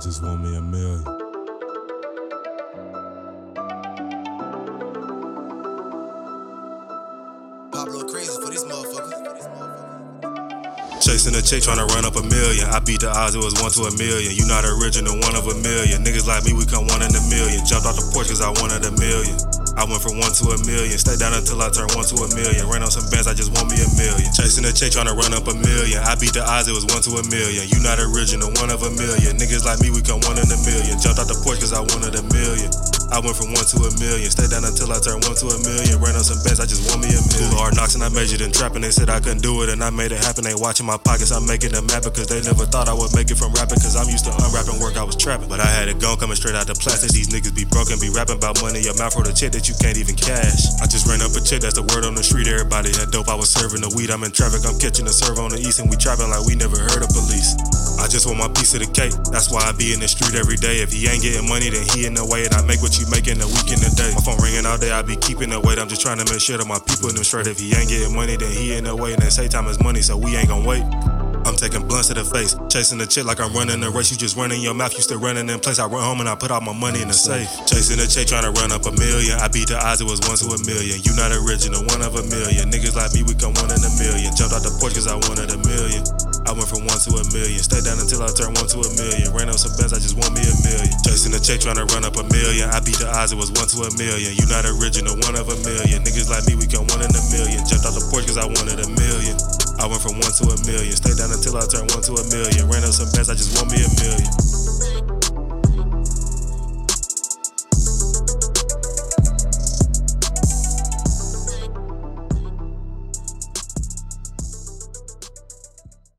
just want me a million. Pablo crazy for this motherfucker. Chasing a chick tryna run up a million. I beat the odds, it was one to a million. You not original, one of a million. Niggas like me, we come one in a million. Jumped off the porch cause I wanted a million. I went from one to a million. Stay down until I turn one to a million. Ran on some bands, I just want Chasing a chick tryna run up a million. I beat the odds, it was one to a million. You not original, one of a million. Niggas like me, we come one in a million. Jumped out the porch cause I wanted a million. I went from one to a million. Stay down until I turn one to a million. Ran on some bands, I just want me a million. Hard knocks and I measured and trapping. They said I couldn't do it and I made it happen. They watching my pockets, I'm making them mad because they never thought I would make it from rapping. Cause I'm used to unwrapping work, I was trapping. But I had it gone coming straight out the plastic. These niggas be broken, be rapping about money. Your mouth for the chick that you can't even cash. I just ran up a chick, that's the word on the street. Everybody had dope, I was serving the weed. I'm in traffic, I'm catching the serve on the east and we trapping like we never heard of just want my piece of the cake. That's why I be in the street every day. If he ain't getting money, then he in the way. And I make what you make in a week in a day. My phone ringing all day, I be keeping the weight. I'm just trying to make sure that my people in them straight. If he ain't getting money, then he in the way. And they say time is money, so we ain't gonna wait. I'm taking blunts to the face, chasing the chick like I'm running a race. You just running your mouth, you still running in place. I run home and I put all my money in the safe. Chasing the chick, trying to run up a million. I beat the odds, it was one to a million. You not original, one of a million. Niggas like me, we come one in a million. Jumped out the porch cause I wanted a million. I went from one to a million. Stay down until I turn one to a million. Ran up some bands, I just want me a million. Chasing the check, trying to run up a million. I beat the odds, it was one to a million. You not original, one of a million. Niggas like me, we come one in a million. Jumped out the porch cause I wanted a million. I went from one to a million. Stay down until I turn one to a million. Ran up some bands, I just want me a million.